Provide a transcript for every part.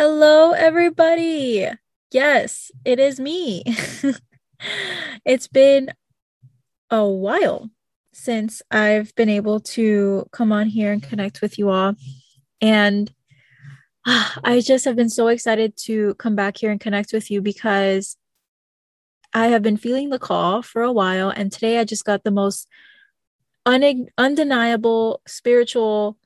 Hello, everybody. Yes, it is me. it's been a while since I've been able to come on here and connect with you all. And I just have been so excited to come back here and connect with you because I have been feeling the call for a while. And today I just got the most un- undeniable spiritual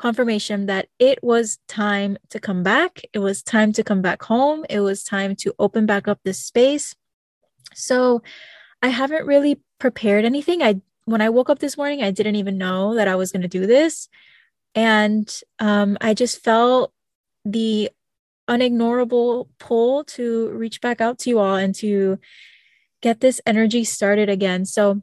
confirmation that it was time to come back. It was time to come back home. It was time to open back up this space. So I haven't really prepared anything. I when I woke up this morning, I didn't even know that I was going to do this. And um, I just felt the unignorable pull to reach back out to you all and to get this energy started again. So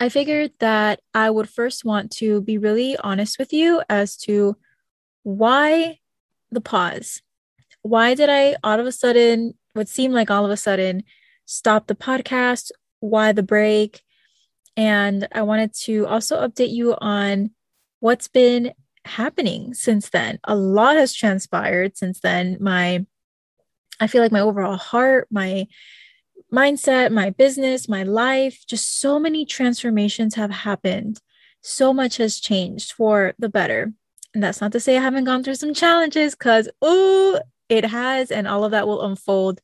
I figured that I would first want to be really honest with you as to why the pause. Why did I all of a sudden, what seemed like all of a sudden, stop the podcast? Why the break? And I wanted to also update you on what's been happening since then. A lot has transpired since then. My, I feel like my overall heart, my mindset, my business, my life, just so many transformations have happened. So much has changed for the better. And that's not to say I haven't gone through some challenges because, oh, it has. And all of that will unfold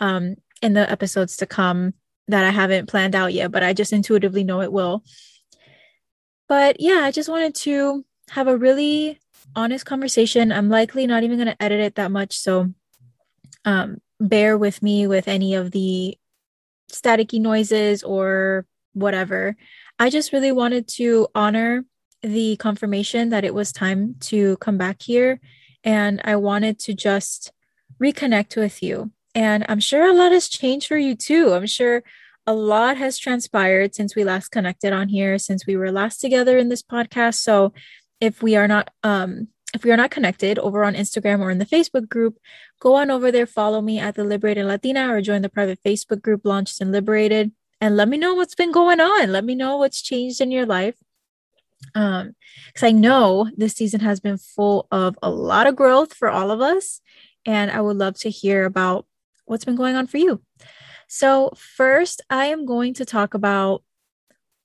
um, in the episodes to come that I haven't planned out yet, but I just intuitively know it will. But yeah, I just wanted to have a really honest conversation. I'm likely not even going to edit it that much. So um, bear with me with any of the staticky noises or whatever. I just really wanted to honor the confirmation that it was time to come back here. And I wanted to just reconnect with you. And I'm sure a lot has changed for you too. I'm sure a lot has transpired since we last connected on here, since we were last together in this podcast. So if we are not um if are not connected over on Instagram or in the Facebook group, go on over there, follow me at the Liberated Latina or join the private Facebook group Launched and Liberated and let me know what's been going on. Let me know what's changed in your life. Um, because I know this season has been full of a lot of growth for all of us, and I would love to hear about what's been going on for you. So, first, I am going to talk about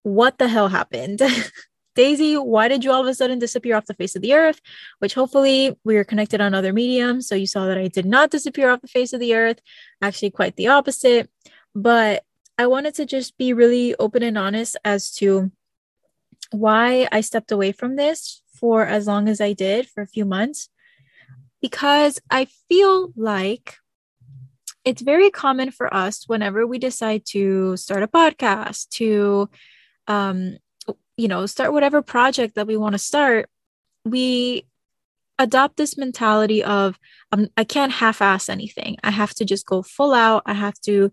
what the hell happened. Daisy, why did you all of a sudden disappear off the face of the earth? Which hopefully we are connected on other mediums. So you saw that I did not disappear off the face of the earth, actually, quite the opposite. But I wanted to just be really open and honest as to why I stepped away from this for as long as I did for a few months. Because I feel like it's very common for us whenever we decide to start a podcast, to um, you know, start whatever project that we want to start, we adopt this mentality of um, I can't half ass anything. I have to just go full out. I have to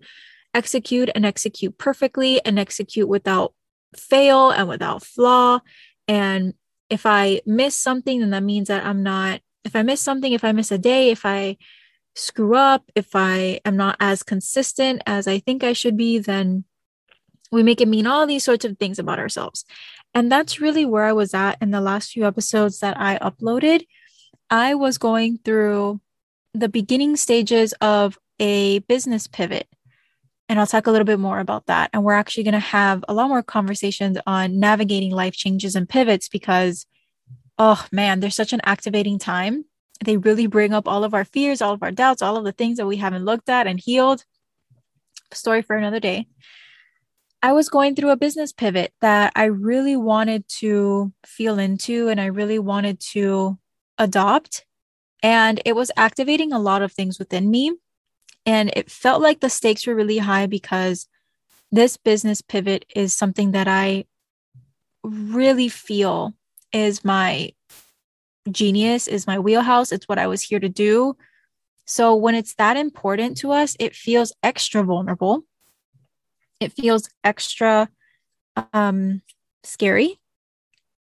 execute and execute perfectly and execute without fail and without flaw. And if I miss something, then that means that I'm not, if I miss something, if I miss a day, if I screw up, if I am not as consistent as I think I should be, then we make it mean all these sorts of things about ourselves. And that's really where I was at in the last few episodes that I uploaded. I was going through the beginning stages of a business pivot. And I'll talk a little bit more about that. And we're actually going to have a lot more conversations on navigating life changes and pivots because, oh man, there's such an activating time. They really bring up all of our fears, all of our doubts, all of the things that we haven't looked at and healed. Story for another day. I was going through a business pivot that I really wanted to feel into and I really wanted to adopt. And it was activating a lot of things within me. And it felt like the stakes were really high because this business pivot is something that I really feel is my genius, is my wheelhouse. It's what I was here to do. So when it's that important to us, it feels extra vulnerable it feels extra um, scary.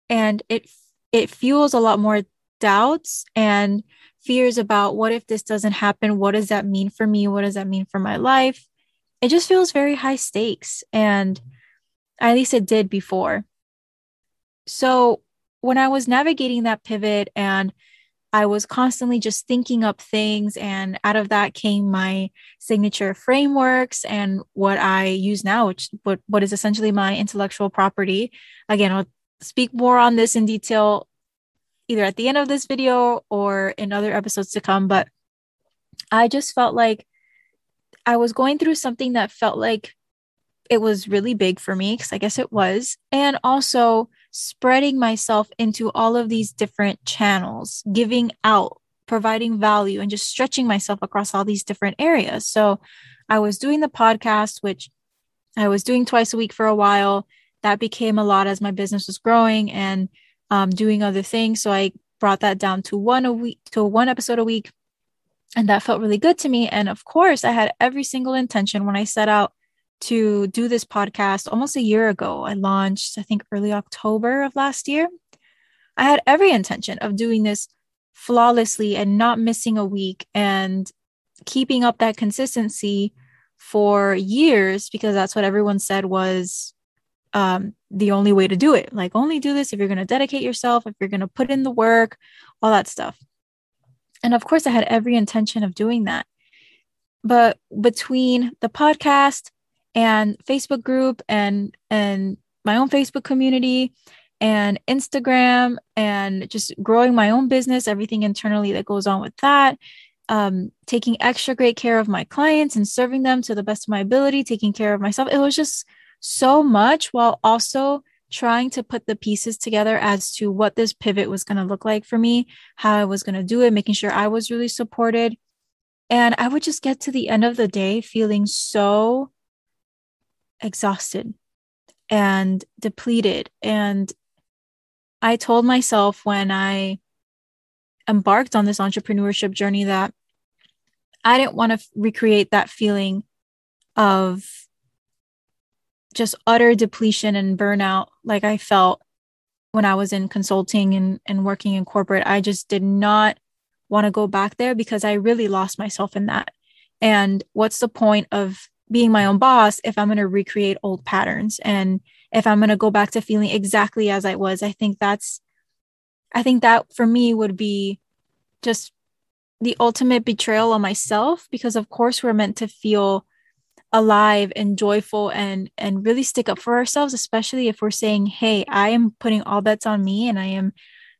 And it it fuels a lot more doubts and fears about what if this doesn't happen? What does that mean for me? What does that mean for my life? It just feels very high stakes. And at least it did before. So when i was navigating that pivot and I was constantly just thinking up things. And out of that came my signature frameworks and what I use now, which what, what is essentially my intellectual property. Again, I'll speak more on this in detail either at the end of this video or in other episodes to come. But I just felt like I was going through something that felt like it was really big for me because I guess it was. And also spreading myself into all of these different channels, giving out, providing value, and just stretching myself across all these different areas. So I was doing the podcast, which I was doing twice a week for a while. That became a lot as my business was growing and um, doing other things. So I brought that down to one a week, to one episode a week. And that felt really good to me. And of course, I had every single intention when I set out to do this podcast almost a year ago. I launched, I think, early October of last year. I had every intention of doing this flawlessly and not missing a week and keeping up that consistency for years because that's what everyone said was um, the only way to do it. Like, only do this if you're going to dedicate yourself, if you're going to put in the work, all that stuff. And of course, I had every intention of doing that. But between the podcast and Facebook group and and my own Facebook community and Instagram and just growing my own business, everything internally that goes on with that, um, taking extra great care of my clients and serving them to the best of my ability, taking care of myself. It was just so much while also trying to put the pieces together as to what this pivot was going to look like for me, how I was going to do it, making sure I was really supported. And I would just get to the end of the day feeling so exhausted and depleted. And I told myself when I embarked on this entrepreneurship journey that I didn't want to f- recreate that feeling of just utter depletion and burnout like I felt when I was in consulting and, and working in corporate. I just did not want to go back there because I really lost myself in that. And what's the point of being my own boss if I'm going to recreate old patterns and if I'm going to go back to feeling exactly as I was? I think that's, I think that for me would be just the ultimate betrayal on myself because, of course, we're meant to feel alive and joyful and and really stick up for ourselves especially if we're saying hey i am putting all bets on me and i am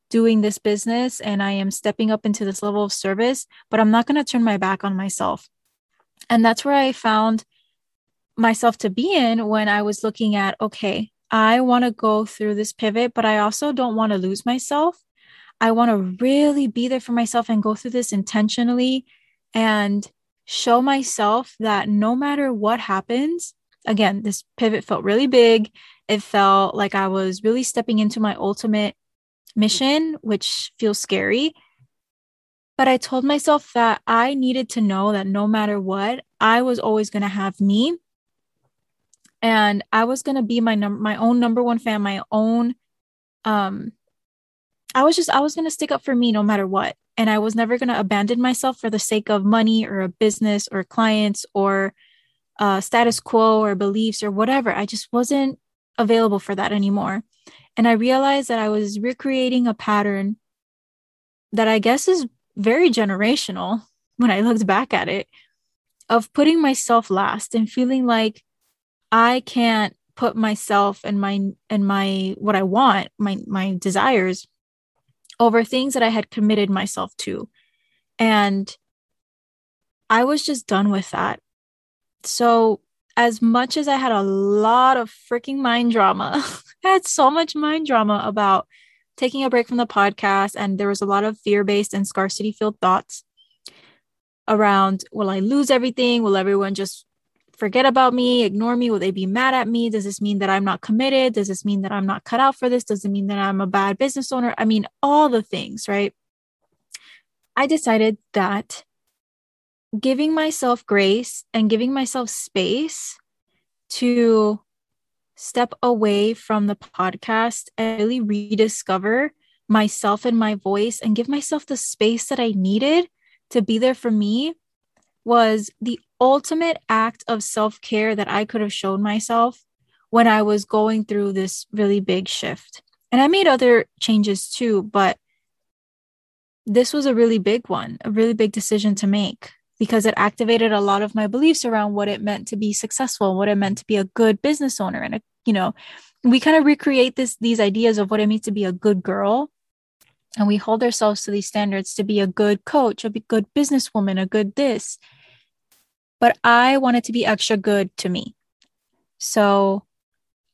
doing this business and i am stepping up into this level of service but i'm not going to turn my back on myself and that's where i found myself to be in when i was looking at okay i want to go through this pivot but i also don't want to lose myself i want to really be there for myself and go through this intentionally and show myself that no matter what happens, again, this pivot felt really big. It felt like I was really stepping into my ultimate mission, which feels scary. But I told myself that I needed to know that no matter what, I was always going to have me. And I was going to be my number my own number one fan, my own um I was just I was going to stick up for me no matter what and I was never going to abandon myself for the sake of money or a business or clients or uh, status quo or beliefs or whatever. I just wasn't available for that anymore. And I realized that I was recreating a pattern that I guess is very generational when I looked back at it of putting myself last and feeling like I can't put myself and my and my what I want, my my desires over things that I had committed myself to. And I was just done with that. So, as much as I had a lot of freaking mind drama, I had so much mind drama about taking a break from the podcast. And there was a lot of fear based and scarcity filled thoughts around will I lose everything? Will everyone just forget about me, ignore me? Will they be mad at me? Does this mean that I'm not committed? Does this mean that I'm not cut out for this? Does it mean that I'm a bad business owner? I mean, all the things, right? I decided that giving myself grace and giving myself space to step away from the podcast and really rediscover myself and my voice and give myself the space that I needed to be there for me was the ultimate act of self care that I could have shown myself when I was going through this really big shift. And I made other changes too, but this was a really big one, a really big decision to make because it activated a lot of my beliefs around what it meant to be successful, what it meant to be a good business owner. And, a, you know, we kind of recreate this, these ideas of what it means to be a good girl. And we hold ourselves to these standards to be a good coach, a good businesswoman, a good this. But I wanted it to be extra good to me. So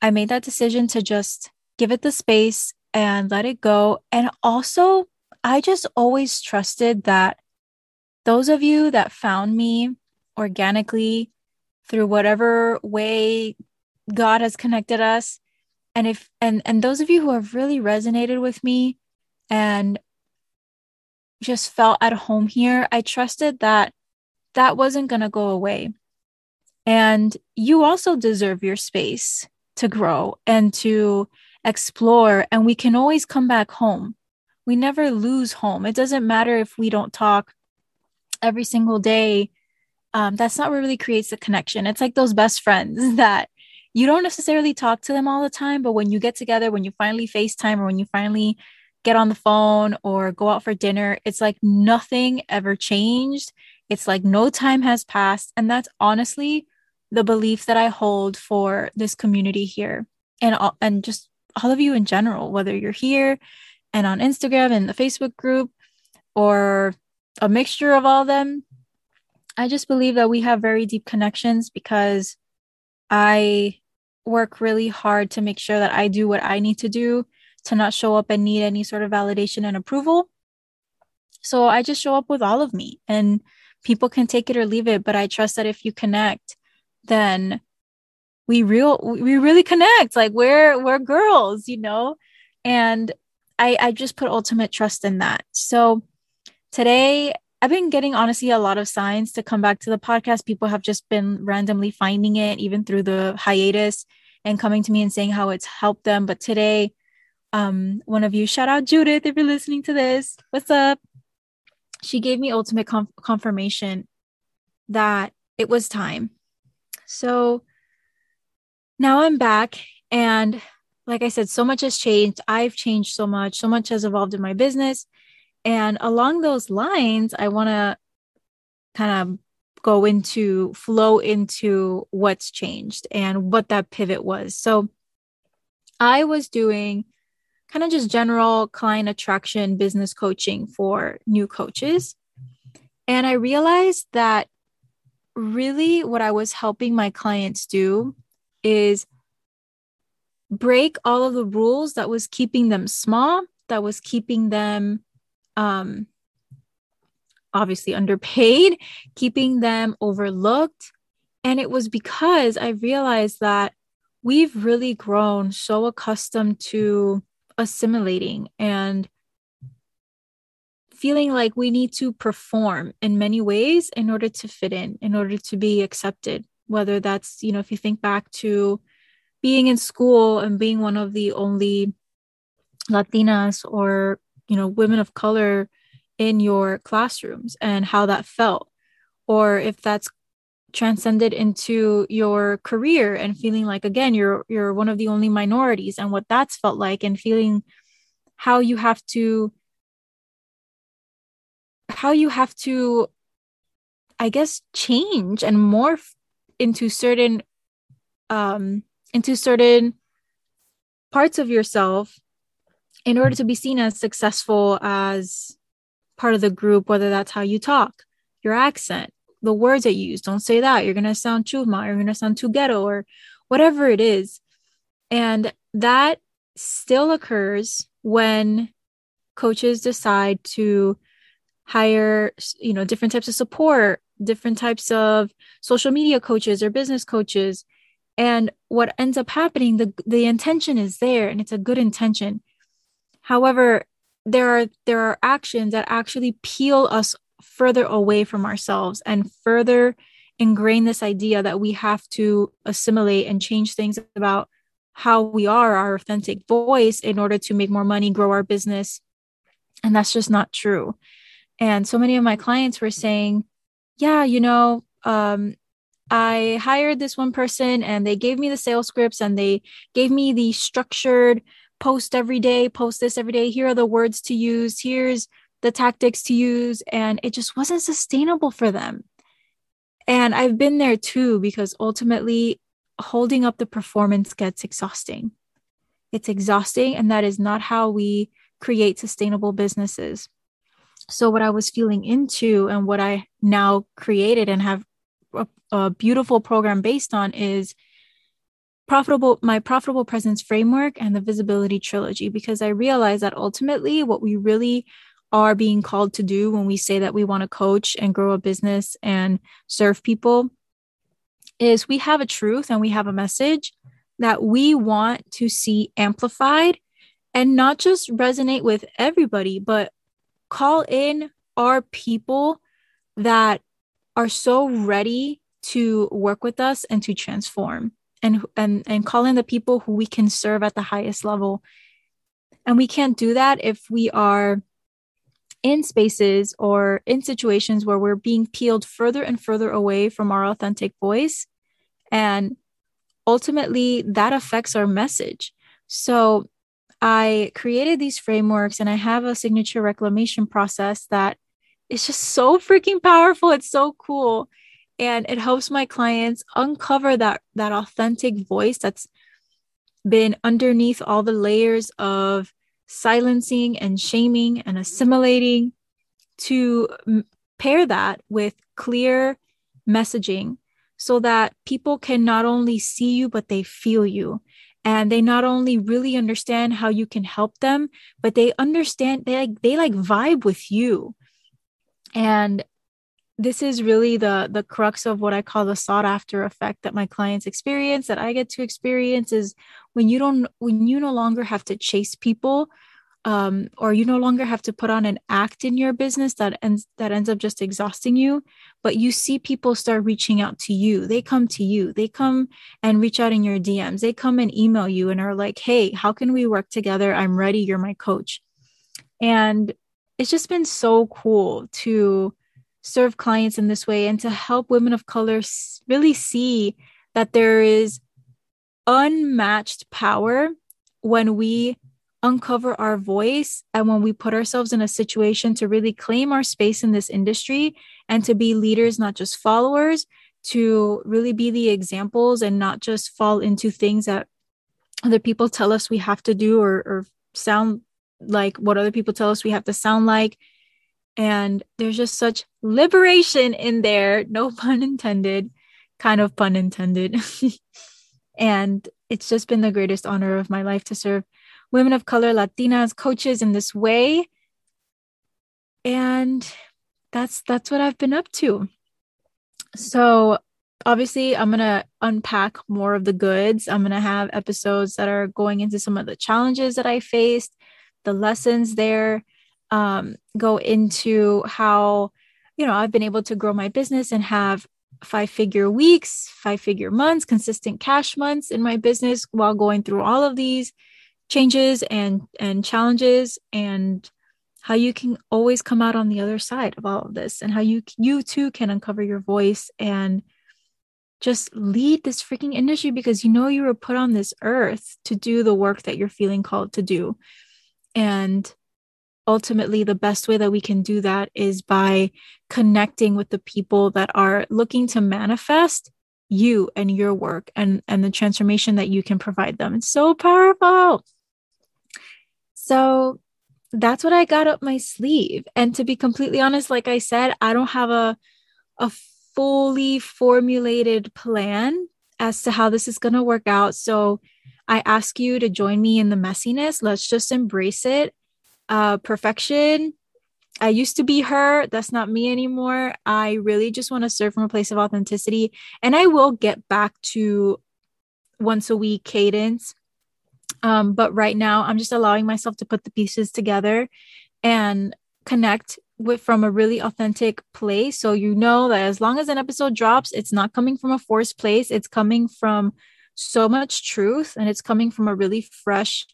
I made that decision to just give it the space and let it go. And also, I just always trusted that those of you that found me organically through whatever way God has connected us and if and and those of you who have really resonated with me and just felt at home here I trusted that that wasn't going to go away. And you also deserve your space to grow and to explore and we can always come back home. We never lose home. It doesn't matter if we don't talk every single day. Um, that's not what really creates the connection. It's like those best friends that you don't necessarily talk to them all the time but when you get together when you finally facetime or when you finally get on the phone or go out for dinner it's like nothing ever changed it's like no time has passed and that's honestly the belief that i hold for this community here and all, and just all of you in general whether you're here and on instagram and the facebook group or a mixture of all them. I just believe that we have very deep connections because I work really hard to make sure that I do what I need to do to not show up and need any sort of validation and approval. So I just show up with all of me and people can take it or leave it, but I trust that if you connect, then we real we really connect. Like we're we're girls, you know? And I I just put ultimate trust in that. So today I've been getting honestly a lot of signs to come back to the podcast. People have just been randomly finding it, even through the hiatus, and coming to me and saying how it's helped them. But today, um, one of you, shout out Judith if you're listening to this. What's up? She gave me ultimate confirmation that it was time. So now I'm back, and like I said, so much has changed. I've changed so much. So much has evolved in my business and along those lines, I want to kind of go into flow into what's changed and what that pivot was. So I was doing kind of just general client attraction business coaching for new coaches. And I realized that really what I was helping my clients do is break all of the rules that was keeping them small, that was keeping them um, obviously underpaid, keeping them overlooked. And it was because I realized that we've really grown so accustomed to assimilating and feeling like we need to perform in many ways in order to fit in, in order to be accepted. Whether that's, you know, if you think back to being in school and being one of the only Latinas or you know women of color in your classrooms and how that felt or if that's transcended into your career and feeling like again you're you're one of the only minorities and what that's felt like and feeling how you have to how you have to i guess change and morph into certain um into certain parts of yourself in order to be seen as successful as part of the group, whether that's how you talk, your accent, the words that you use, don't say that. You're going to sound chuma, you're going to sound too ghetto, or whatever it is. And that still occurs when coaches decide to hire, you know, different types of support, different types of social media coaches or business coaches. And what ends up happening, the, the intention is there and it's a good intention However, there are there are actions that actually peel us further away from ourselves and further ingrain this idea that we have to assimilate and change things about how we are our authentic voice in order to make more money grow our business and that's just not true and so many of my clients were saying yeah you know um, i hired this one person and they gave me the sales scripts and they gave me the structured post every day, post this every day. Here are the words to use. Here's the tactics to use and it just wasn't sustainable for them. And I've been there too because ultimately holding up the performance gets exhausting. It's exhausting and that is not how we create sustainable businesses. So what I was feeling into and what I now created and have a, a beautiful program based on is profitable my profitable presence framework and the visibility trilogy because I realized that ultimately what we really are being called to do when we say that we want to coach and grow a business and serve people is we have a truth and we have a message that we want to see amplified and not just resonate with everybody, but call in our people that are so ready to work with us and to transform and and and call in the people who we can serve at the highest level. And we can't do that if we are in spaces or in situations where we're being peeled further and further away from our authentic voice. And ultimately, that affects our message. So I created these frameworks and I have a signature reclamation process that is just so freaking powerful. It's so cool. And it helps my clients uncover that, that authentic voice that's been underneath all the layers of silencing and shaming and assimilating to pair that with clear messaging so that people can not only see you but they feel you. And they not only really understand how you can help them but they understand they like they like vibe with you. And this is really the the crux of what I call the sought after effect that my clients experience that I get to experience is when you don't when you no longer have to chase people um, or you no longer have to put on an act in your business that ends that ends up just exhausting you but you see people start reaching out to you. They come to you. They come and reach out in your dms they come and email you and are like hey how can we work together? I'm ready. You're my coach. And it's just been so cool to serve clients in this way and to help women of color really see that there is unmatched power when we uncover our voice and when we put ourselves in a situation to really claim our space in this industry and to be leaders, not just followers, to really be the examples and not just fall into things that other people tell us we have to do or, or sound like what other people tell us we have to sound like and there's just such liberation in there, no pun intended, kind of pun intended. and it's just been the greatest honor of my life to serve women of color, Latinas, coaches in this way. And that's that's what I've been up to. So obviously I'm going to unpack more of the goods. I'm going to have episodes that are going into some of the challenges that I faced, the lessons there, um, go into how, you know, I've been able to grow my business and have five figure weeks, five figure months, consistent cash months in my business while going through all of these changes and and challenges and how you can always come out on the other side of all of this and how you you too can uncover your voice and just lead this freaking industry because you know you were put on this earth to do the work that you're feeling called to do. And ultimately the best way that we can do that is by connecting with the people that are looking to manifest you and your work and and the transformation that you can provide them. It's so powerful. So that's what i got up my sleeve. And to be completely honest like i said i don't have a a fully formulated plan as to how this is going to work out. So i ask you to join me in the messiness. Let's just embrace it uh, perfection. I used to be her. That's not me anymore. I really just want to serve from a place of authenticity. And I will get back to once a week cadence. Um, but right now, I'm just allowing myself to put the pieces together and connect with from a really authentic place. So you know that as long as an episode drops, it's not coming from a forced place. It's coming from so much truth and it's coming from a really fresh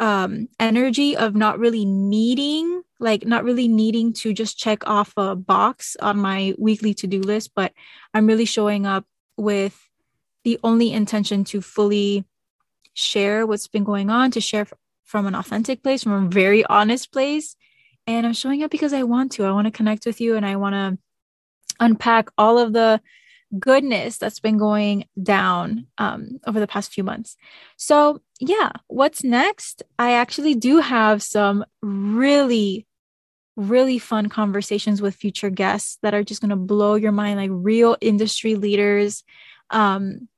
um energy of not really needing like not really needing to just check off a box on my weekly to-do list but i'm really showing up with the only intention to fully share what's been going on to share from an authentic place from a very honest place and I'm showing up because I want to. I want to connect with you and I want to unpack all of the goodness that's been going down um, over the past few months. So, yeah, what's next? I actually do have some really, really fun conversations with future guests that are just going to blow your mind, like real industry leaders. Um,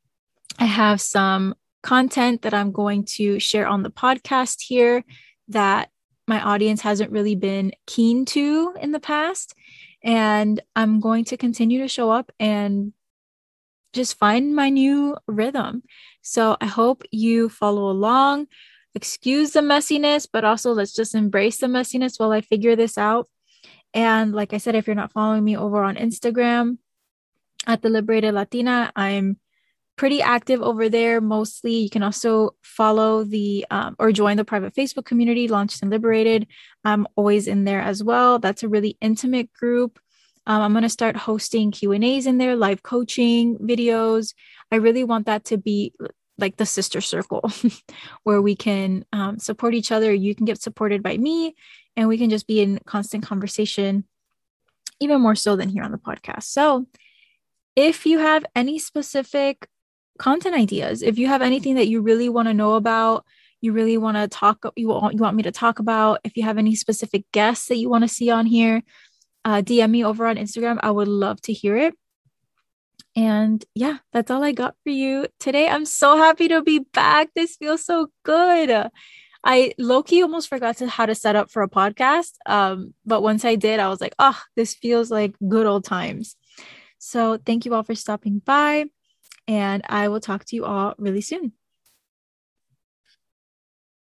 I have some content that I'm going to share on the podcast here that my audience hasn't really been keen to in the past. And I'm going to continue to show up and just find my new rhythm. So I hope you follow along. Excuse the messiness, but also let's just embrace the messiness while I figure this out. And like I said, if you're not following me over on Instagram at the Liberated Latina, I'm pretty active over there mostly. You can also follow the um, or join the private Facebook community, Launched and Liberated. I'm always in there as well. That's a really intimate group. Um, I'm going to start hosting Q&As in there, live coaching videos. I really want that to be like the sister circle where we can um, support each other. You can get supported by me and we can just be in constant conversation, even more so than here on the podcast. So if you have any specific content ideas, if you have anything that you really want to know about, you really want to talk, you want, you want me to talk about, if you have any specific guests that you want to see on here, uh, DM me over on Instagram. I would love to hear it. And yeah, that's all I got for you today. I'm so happy to be back. This feels so good. I lowkey almost forgot to how to set up for a podcast. Um, but once I did, I was like, oh, this feels like good old times. So thank you all for stopping by and I will talk to you all really soon.